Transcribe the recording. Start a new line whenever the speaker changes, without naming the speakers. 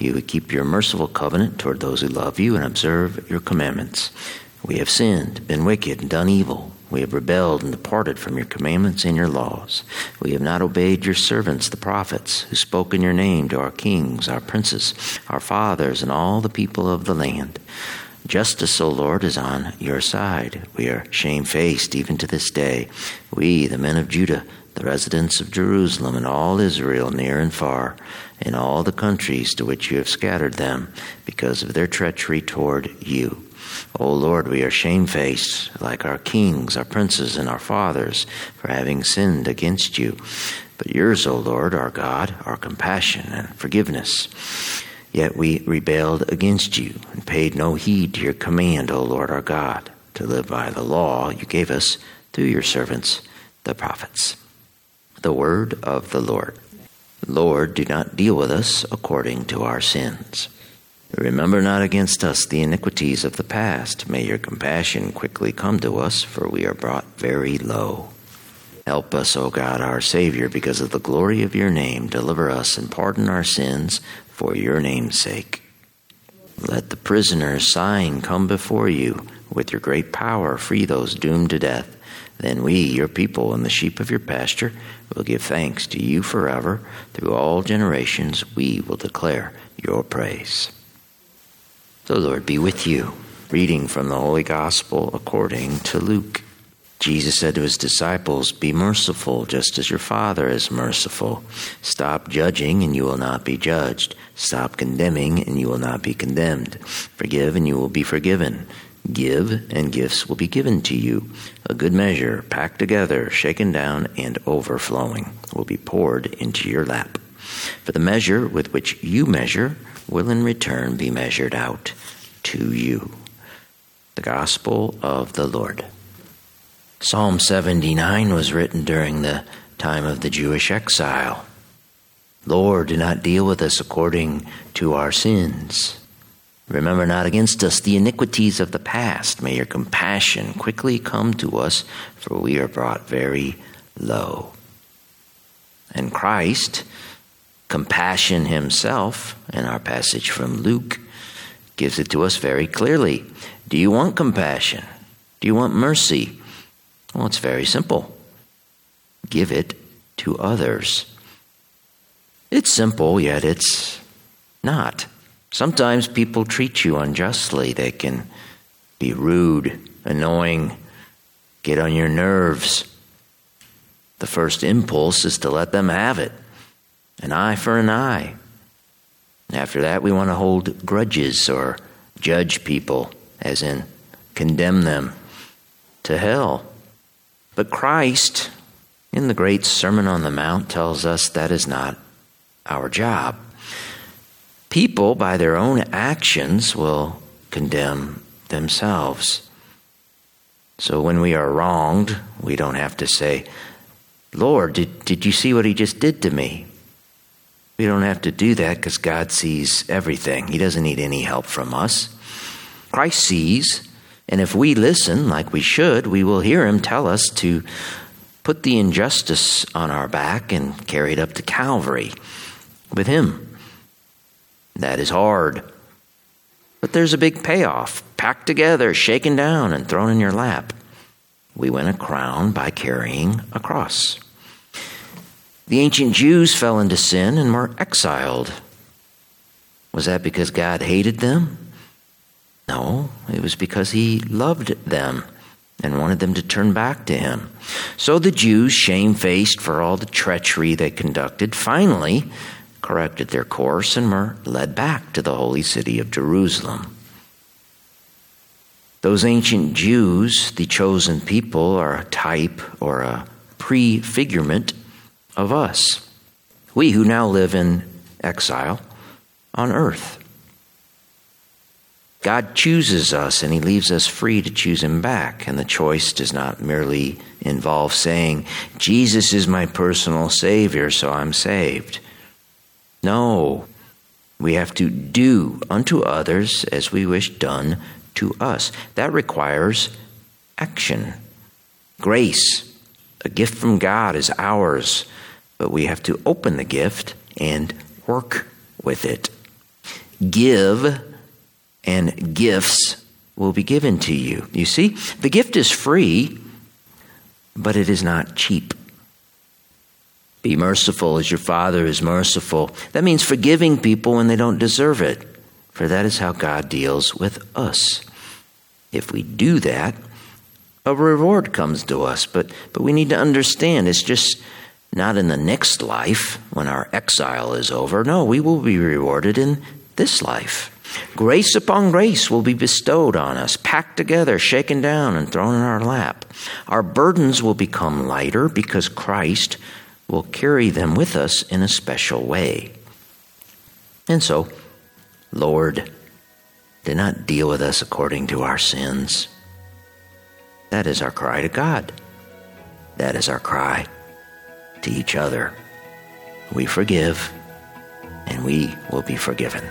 you would keep your merciful covenant toward those who love you and observe your commandments. We have sinned, been wicked, and done evil. We have rebelled and departed from your commandments and your laws. We have not obeyed your servants, the prophets, who spoke in your name to our kings, our princes, our fathers, and all the people of the land. Justice, O Lord, is on your side. We are shamefaced even to this day. We, the men of Judah, the residents of Jerusalem and all Israel, near and far, in all the countries to which you have scattered them, because of their treachery toward you. O Lord, we are shamefaced, like our kings, our princes, and our fathers, for having sinned against you. But yours, O Lord, our God, our compassion and forgiveness. Yet we rebelled against you and paid no heed to your command, O Lord our God, to live by the law you gave us through your servants, the prophets. The word of the Lord. Lord, do not deal with us according to our sins. Remember not against us the iniquities of the past. May your compassion quickly come to us, for we are brought very low. Help us, O God, our Savior, because of the glory of your name. Deliver us and pardon our sins for your name's sake. Let the prisoners sighing come before you. With your great power, free those doomed to death. Then we, your people, and the sheep of your pasture, will give thanks to you forever. Through all generations, we will declare your praise. The Lord be with you. Reading from the Holy Gospel according to Luke. Jesus said to his disciples, Be merciful, just as your Father is merciful. Stop judging, and you will not be judged. Stop condemning, and you will not be condemned. Forgive, and you will be forgiven. Give, and gifts will be given to you. A good measure, packed together, shaken down, and overflowing, will be poured into your lap. For the measure with which you measure will in return be measured out to you. The Gospel of the Lord. Psalm 79 was written during the time of the Jewish exile. Lord, do not deal with us according to our sins Remember not against us the iniquities of the past. May your compassion quickly come to us, for we are brought very low. And Christ, compassion himself, in our passage from Luke, gives it to us very clearly. Do you want compassion? Do you want mercy? Well, it's very simple. Give it to others. It's simple, yet it's not. Sometimes people treat you unjustly. They can be rude, annoying, get on your nerves. The first impulse is to let them have it an eye for an eye. After that, we want to hold grudges or judge people, as in condemn them to hell. But Christ, in the great Sermon on the Mount, tells us that is not our job. People, by their own actions, will condemn themselves. So when we are wronged, we don't have to say, Lord, did, did you see what he just did to me? We don't have to do that because God sees everything. He doesn't need any help from us. Christ sees, and if we listen like we should, we will hear him tell us to put the injustice on our back and carry it up to Calvary with him. That is hard. But there's a big payoff packed together, shaken down, and thrown in your lap. We win a crown by carrying a cross. The ancient Jews fell into sin and were exiled. Was that because God hated them? No, it was because He loved them and wanted them to turn back to Him. So the Jews, shamefaced for all the treachery they conducted, finally corrected their course and were led back to the holy city of Jerusalem. Those ancient Jews, the chosen people, are a type or a prefigurement of us. We who now live in exile on earth. God chooses us and He leaves us free to choose Him back. And the choice does not merely involve saying, Jesus is my personal Savior, so I'm saved. No, we have to do unto others as we wish done to us. That requires action. Grace, a gift from God, is ours, but we have to open the gift and work with it. Give and gifts will be given to you. You see, the gift is free, but it is not cheap. Be merciful as your Father is merciful. That means forgiving people when they don't deserve it, for that is how God deals with us. If we do that, a reward comes to us, but, but we need to understand it's just not in the next life when our exile is over. No, we will be rewarded in this life. Grace upon grace will be bestowed on us, packed together, shaken down, and thrown in our lap. Our burdens will become lighter because Christ will carry them with us in a special way. And so, Lord, do not deal with us according to our sins. That is our cry to God. That is our cry to each other. We forgive, and we will be forgiven.